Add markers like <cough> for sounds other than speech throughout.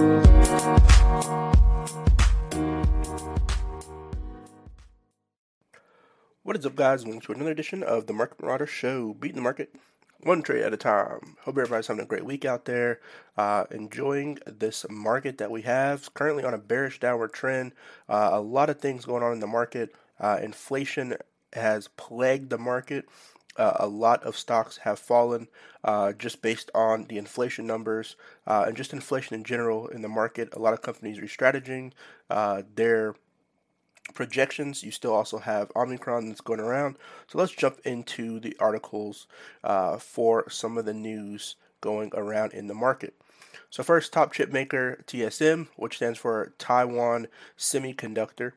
What is up, guys? Welcome to another edition of the Market Marauder Show, beating the market one trade at a time. Hope everybody's having a great week out there, uh, enjoying this market that we have. Currently on a bearish downward trend. Uh, a lot of things going on in the market. Uh, inflation has plagued the market. Uh, a lot of stocks have fallen uh, just based on the inflation numbers uh, and just inflation in general in the market. A lot of companies re-strategizing their projections. You still also have Omicron that's going around. So let's jump into the articles uh, for some of the news going around in the market. So first, top chip maker TSM, which stands for Taiwan Semiconductor,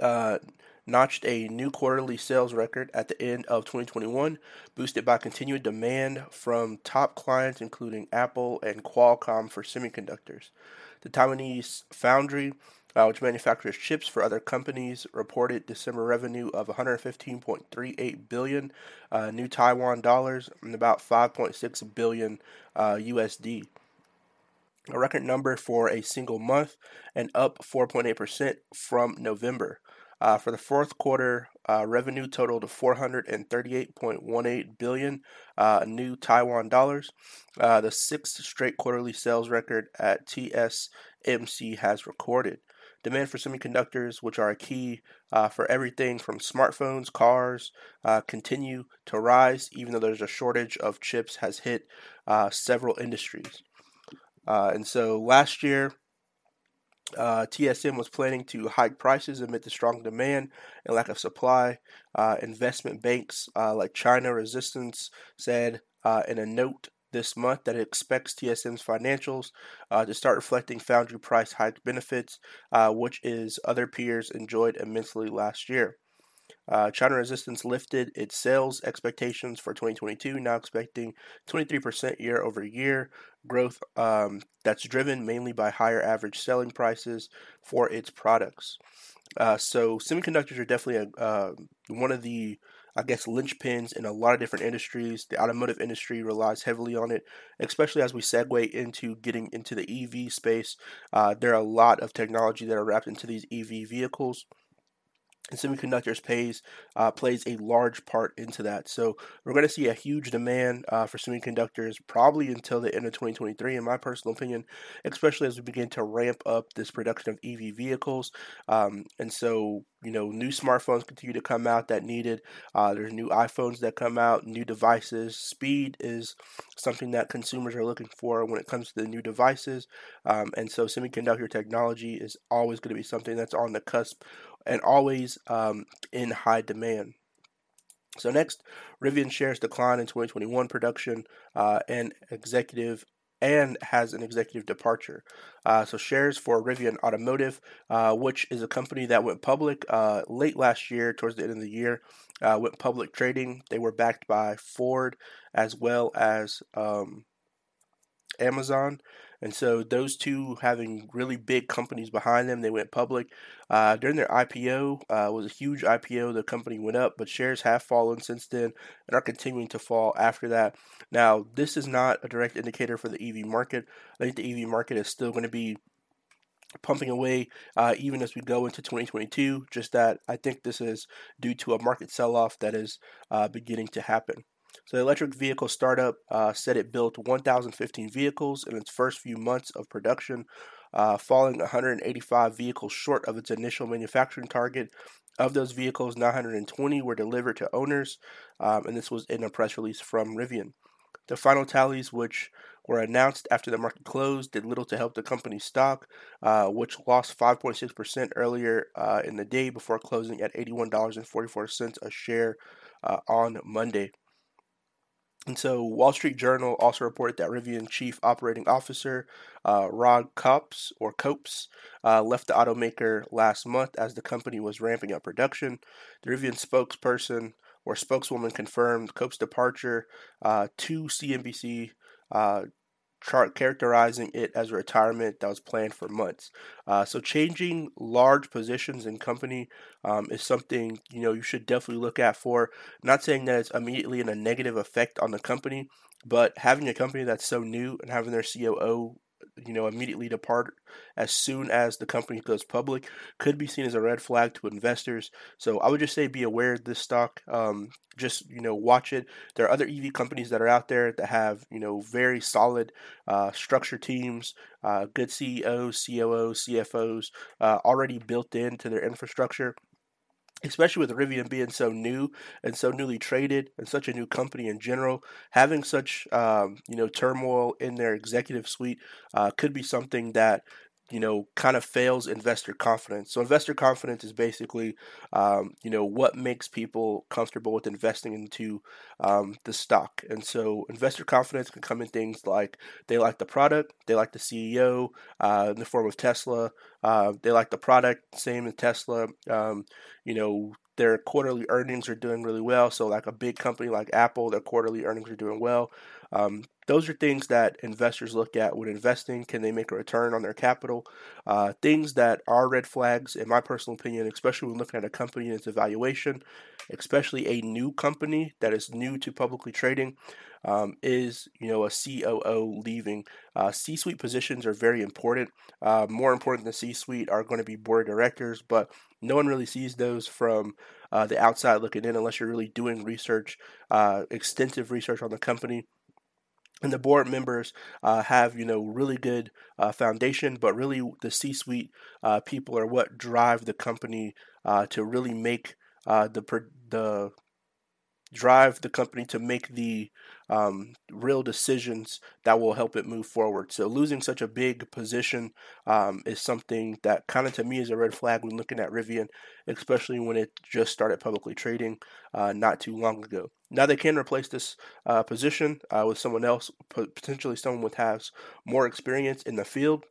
uh, notched a new quarterly sales record at the end of 2021, boosted by continued demand from top clients including Apple and Qualcomm for semiconductors. The Taiwanese foundry uh, which manufactures chips for other companies, reported December revenue of 115.38 billion uh, new Taiwan dollars and about 5.6 billion uh, USD. A record number for a single month and up 4.8% from November. Uh, for the fourth quarter, uh, revenue totaled 438.18 billion uh, new Taiwan dollars, uh, the sixth straight quarterly sales record at TSMC has recorded. Demand for semiconductors, which are a key uh, for everything from smartphones, cars, uh, continue to rise, even though there's a shortage of chips has hit several industries. And so last year, uh, TSM was planning to hike prices amid the strong demand and lack of supply. Uh, investment banks like China Renaissance said in a note this month that it expects TSM's financials uh, to start reflecting foundry price hike benefits, uh, which is other peers enjoyed immensely last year. Uh, China Renaissance lifted its sales expectations for 2022, now expecting 23% year over year growth um, that's driven mainly by higher average selling prices for its products. Uh, so, semiconductors are definitely a, uh, one of the I guess, linchpins in a lot of different industries. The automotive industry relies heavily on it, especially as we segue into getting into the EV space. Uh, there are a lot of technology that are wrapped into these EV vehicles and semiconductors pays uh, plays a large part into that. So we're going to see a huge demand uh, for semiconductors probably until the end of 2023, in my personal opinion, especially as we begin to ramp up this production of EV vehicles. Um, and so you know, new smartphones continue to come out that needed. Uh, there's new iPhones that come out, new devices. Speed is something that consumers are looking for when it comes to the new devices. Um, and so semiconductor technology is always going to be something that's on the cusp and always um, in high demand. So next, Rivian shares decline in 2021 production uh, and executive and has an executive departure. Uh, so shares for Rivian Automotive, uh, which is a company that went public uh, late last year, towards the end of the year, uh, went public trading. They were backed by Ford as well as um, Amazon. And so those two having really big companies behind them, they went public. Uh, during their IPO, uh, was a huge IPO. The company went up, but shares have fallen since then and are continuing to fall after that. Now, this is not a direct indicator for the EV market. I think the EV market is still going to be pumping away uh, even as we go into 2022. Just that I think this is due to a market sell off that is uh, beginning to happen. So the electric vehicle startup uh, said it built 1,015 vehicles in its first few months of production, uh, falling 185 vehicles short of its initial manufacturing target. Of those vehicles, 920 were delivered to owners, um, and this was in a press release from Rivian. The final tallies, which were announced after the market closed, did little to help the company's stock, uh, which lost 5.6% earlier uh, in the day before closing at $81.44 a share uh, on Monday. And so, Wall Street Journal also reported that Rivian Chief Operating Officer uh, Rod Copes or Copes uh, left the automaker last month as the company was ramping up production. The Rivian spokesperson or spokeswoman confirmed Copes' departure uh, to CNBC chart characterizing it as a retirement that was planned for months. Uh, so changing large positions in company um, is something you know you should definitely look at for. Not saying that it's immediately in a negative effect on the company, but having a company that's so new and having their COO you know immediately depart as soon as the company goes public could be seen as a red flag to investors. So I would just say be aware of this stock. Um, just you know watch it. There are other EV companies that are out there that have you know very solid uh, structure teams, uh, good CEOs, COOs, CFOs uh, already built into their infrastructure especially with Rivian being so new and so newly traded and such a new company in general, having such um, you know turmoil in their executive suite uh, could be something that you know, kind of fails investor confidence. So investor confidence is basically, um, you know, what makes people comfortable with investing into um, the stock. And so investor confidence can come in things like they like the product, they like the CEO uh, in the form of Tesla, uh, they like the product, same as Tesla. Um, you know, their quarterly earnings are doing really well. So, like a big company like Apple, their quarterly earnings are doing well. Um, those are things that investors look at when investing. Can they make a return on their capital? Uh, things that are red flags, in my personal opinion, especially when looking at a company and its evaluation, especially a new company that is new to publicly trading, um, is you know a COO leaving. Uh, C-suite positions are very important. Uh, more important than C-suite are going to be board directors, but no one really sees those from uh, the outside looking in unless you're really doing research, uh, extensive research on the company and the board members uh, have you know really good uh, foundation but really the c-suite uh, people are what drive the company uh, to really make uh, the the drive the company to make the um, real decisions that will help it move forward. So losing such a big position um, is something that kind of to me is a red flag when looking at Rivian, especially when it just started publicly trading uh, not too long ago. Now they can replace this uh, position uh, with someone else, potentially someone with has more experience in the field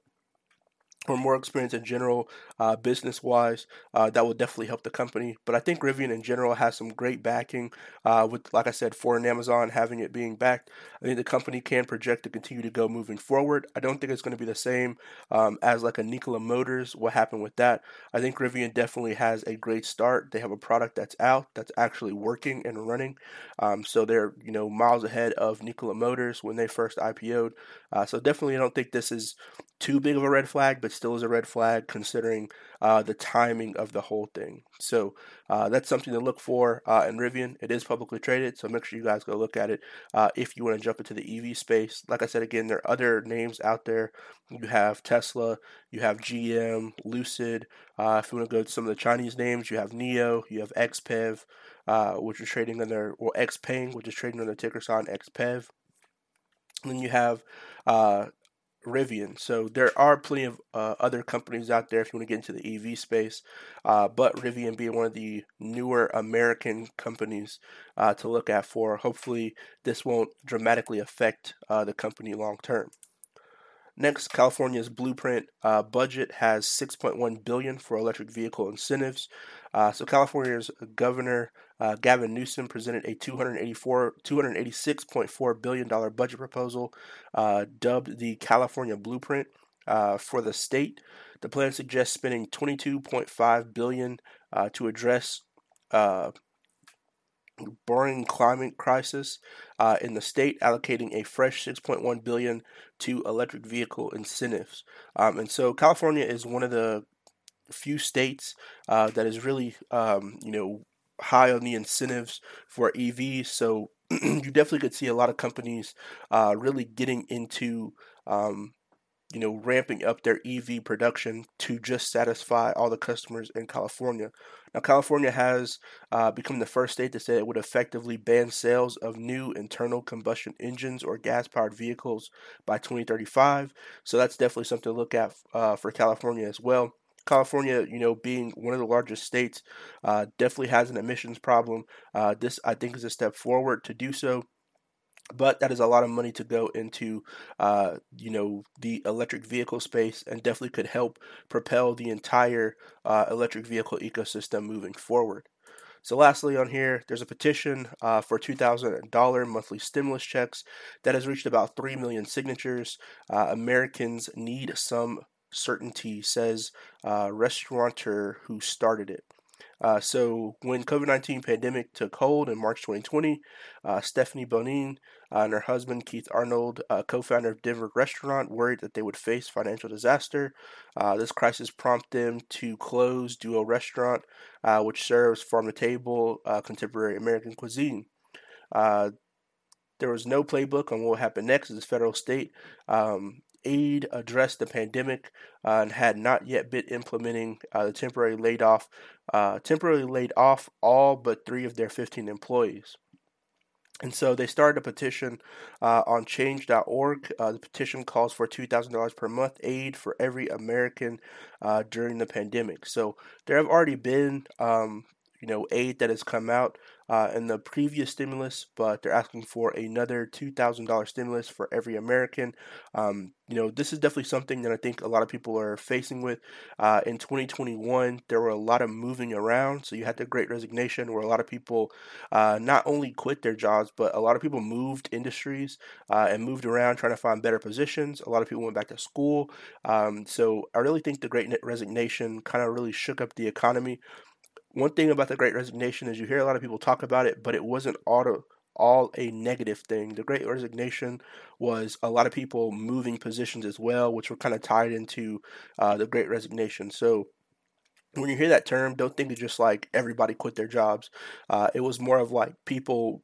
or more experience in general, uh, business wise, uh, that will definitely help the company. But I think Rivian in general has some great backing. Uh, with, like I said, Ford and Amazon having it being backed, I think the company can project to continue to go moving forward. I don't think it's going to be the same um, as like a Nikola Motors. What happened with that? I think Rivian definitely has a great start. They have a product that's out, that's actually working and running. Um, so they're you know miles ahead of Nikola Motors when they first IPO'd. Uh, so definitely, I don't think this is too big of a red flag, but still is a red flag considering uh, the timing of the whole thing. So uh, that's something to look for uh, in Rivian. It is publicly traded, so make sure you guys go look at it uh, if you want to jump into the EV space. Like I said again, there are other names out there. You have Tesla, you have GM, Lucid. Uh, if you want to go to some of the Chinese names, you have NIO, you have XPEV, uh, which is trading under, or XPeng, which is trading under ticker sign XPEV. And then you have uh, Rivian. So there are plenty of uh, other companies out there if you want to get into the EV space, uh, but Rivian being one of the newer American companies uh, to look at for. Hopefully, this won't dramatically affect uh, the company long term. Next, California's blueprint uh, budget has 6.1 billion for electric vehicle incentives. Uh, so California's governor uh, Gavin Newsom presented a 284 286.4 billion dollar budget proposal, uh, dubbed the California Blueprint uh, for the state. The plan suggests spending 22.5 billion uh, to address burning climate crisis uh, in the state, allocating a fresh 6.1 billion to electric vehicle incentives. Um, and so California is one of the few states uh, that is really, um, you know, high on the incentives for EVs. So <clears throat> you definitely could see a lot of companies uh, really getting into um, you know, ramping up their EV production to just satisfy all the customers in California. Now, California has uh, become the first state to say it would effectively ban sales of new internal combustion engines or gas powered vehicles by 2035. So, that's definitely something to look at uh, for California as well. California, you know, being one of the largest states, uh, definitely has an emissions problem. Uh, this, I think, is a step forward to do so but that is a lot of money to go into uh, you know the electric vehicle space and definitely could help propel the entire uh, electric vehicle ecosystem moving forward. So lastly on here there's a petition uh, for $2000 monthly stimulus checks that has reached about 3 million signatures. Uh, americans need some certainty says uh, restaurateur who started it Uh, so when COVID-19 pandemic took hold in March 2020, uh, Stephanie Bonin uh, and her husband Keith Arnold, uh, co-founder of Denver Restaurant, worried that they would face financial disaster. Uh, this crisis prompted them to close Duo Restaurant, uh, which serves farm-to-table contemporary American cuisine. there was no playbook on what would happen next as a federal state. Um, aid addressed the pandemic uh, and had not yet been implementing uh, the temporary laid off, uh, temporarily laid off all but three of their 15 employees. And so they started a petition uh, on change.org. Uh, the petition calls for $2,000 per month aid for every American uh, during the pandemic. So there have already been um, you know aid that has come out uh, in the previous stimulus, but they're asking for another two thousand dollar stimulus for every American. Um, you know, this is definitely something that I think a lot of people are facing with. Uh, in 2021, there were a lot of moving around, so you had the Great Resignation, where a lot of people uh, not only quit their jobs, but a lot of people moved industries uh, and moved around trying to find better positions. A lot of people went back to school. Um, so I really think the Great Resignation kind of really shook up the economy one thing about the Great Resignation is you hear a lot of people talk about it, but it wasn't all all a negative thing. The Great Resignation was a lot of people moving positions as well, which were kind of tied into uh, the Great Resignation. So when you hear that term, don't think it's just like everybody quit their jobs. Uh, it was more of like people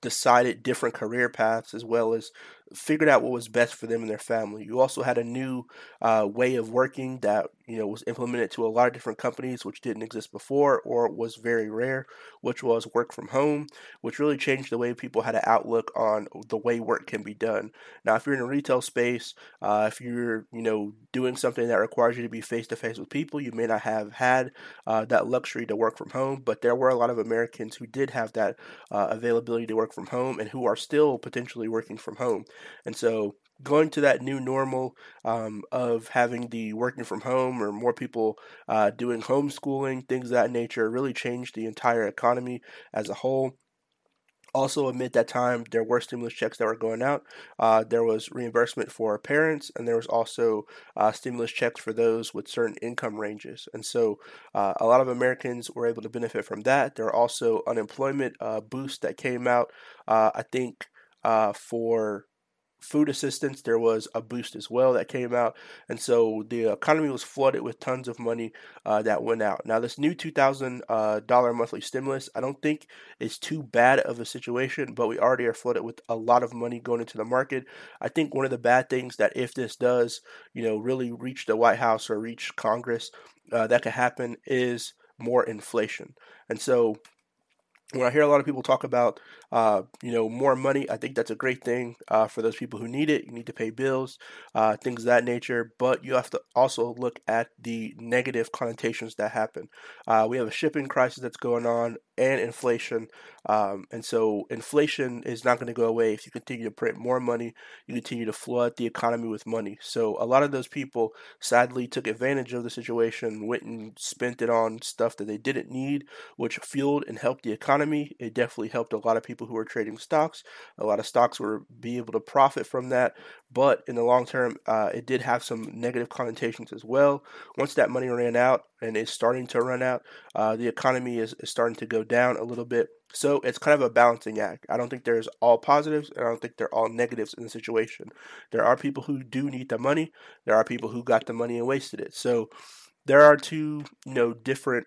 decided different career paths as well as figured out what was best for them and their family. You also had a new uh, way of working that you know was implemented to a lot of different companies, which didn't exist before or was very rare, which was work from home, which really changed the way people had an outlook on the way work can be done. Now, if you're in a retail space, uh, if you're you know doing something that requires you to be face to face with people, you may not have had uh, that luxury to work from home. But there were a lot of Americans who did have that uh, availability to work from home and who are still potentially working from home. And so going to that new normal um, of having the working from home or more people uh, doing homeschooling, things of that nature, really changed the entire economy as a whole. Also, amid that time, there were stimulus checks that were going out. Uh, there was reimbursement for parents, and there was also uh, stimulus checks for those with certain income ranges. And so, uh, a lot of Americans were able to benefit from that. There were also unemployment uh, boosts that came out. Uh, I think uh, for food assistance, there was a boost as well that came out. And so the economy was flooded with tons of money uh, that went out. Now, this new $2,000 uh, monthly stimulus, I don't think is too bad of a situation, but we already are flooded with a lot of money going into the market. I think one of the bad things that if this does, you know, really reach the White House or reach Congress, uh, that could happen is more inflation. And so when I hear a lot of people talk about, uh, you know, more money, I think that's a great thing uh, for those people who need it. You need to pay bills, uh, things of that nature. But you have to also look at the negative connotations that happen. Uh, we have a shipping crisis that's going on and inflation. Um, and so inflation is not going to go away if you continue to print more money, you continue to flood the economy with money. So a lot of those people sadly took advantage of the situation, went and spent it on stuff that they didn't need, which fueled and helped the economy. It definitely helped a lot of people who were trading stocks. A lot of stocks were be able to profit from that, but in the long term, uh, it did have some negative connotations as well. Once that money ran out and is starting to run out, uh, the economy is, is starting to go down a little bit. So it's kind of a balancing act. I don't think there's all positives, and I don't think they're all negatives in the situation. There are people who do need the money. There are people who got the money and wasted it. So there are two, you know, different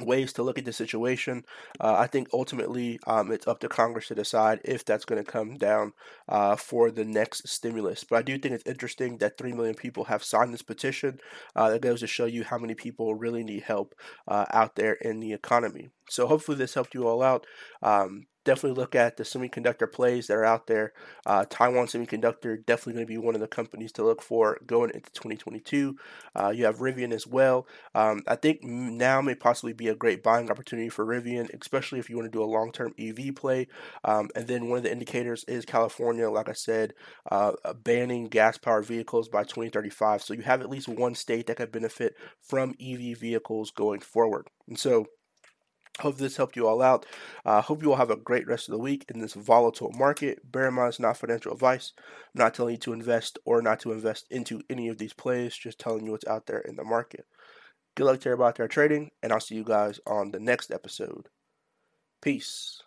ways to look at the situation. Uh, I think ultimately um, it's up to Congress to decide if that's going to come down uh, for the next stimulus. But I do think it's interesting that 3 million people have signed this petition. Uh, that goes to show you how many people really need help uh, out there in the economy. So hopefully this helped you all out. Um, definitely look at the semiconductor plays that are out there. Uh, Taiwan Semiconductor definitely going to be one of the companies to look for going into 2022. Uh, you have Rivian as well. Um, I think now may possibly be a great buying opportunity for Rivian, especially if you want to do a long-term EV play. Um, and then one of the indicators is California, like I said, uh, banning gas-powered vehicles by 2035. So you have at least one state that could benefit from EV vehicles going forward. And so Hope this helped you all out. Uh, hope you all have a great rest of the week in this volatile market. Bear in mind, it's not financial advice. I'm not telling you to invest or not to invest into any of these plays, just telling you what's out there in the market. Good luck to everybody out there trading, and I'll see you guys on the next episode. Peace.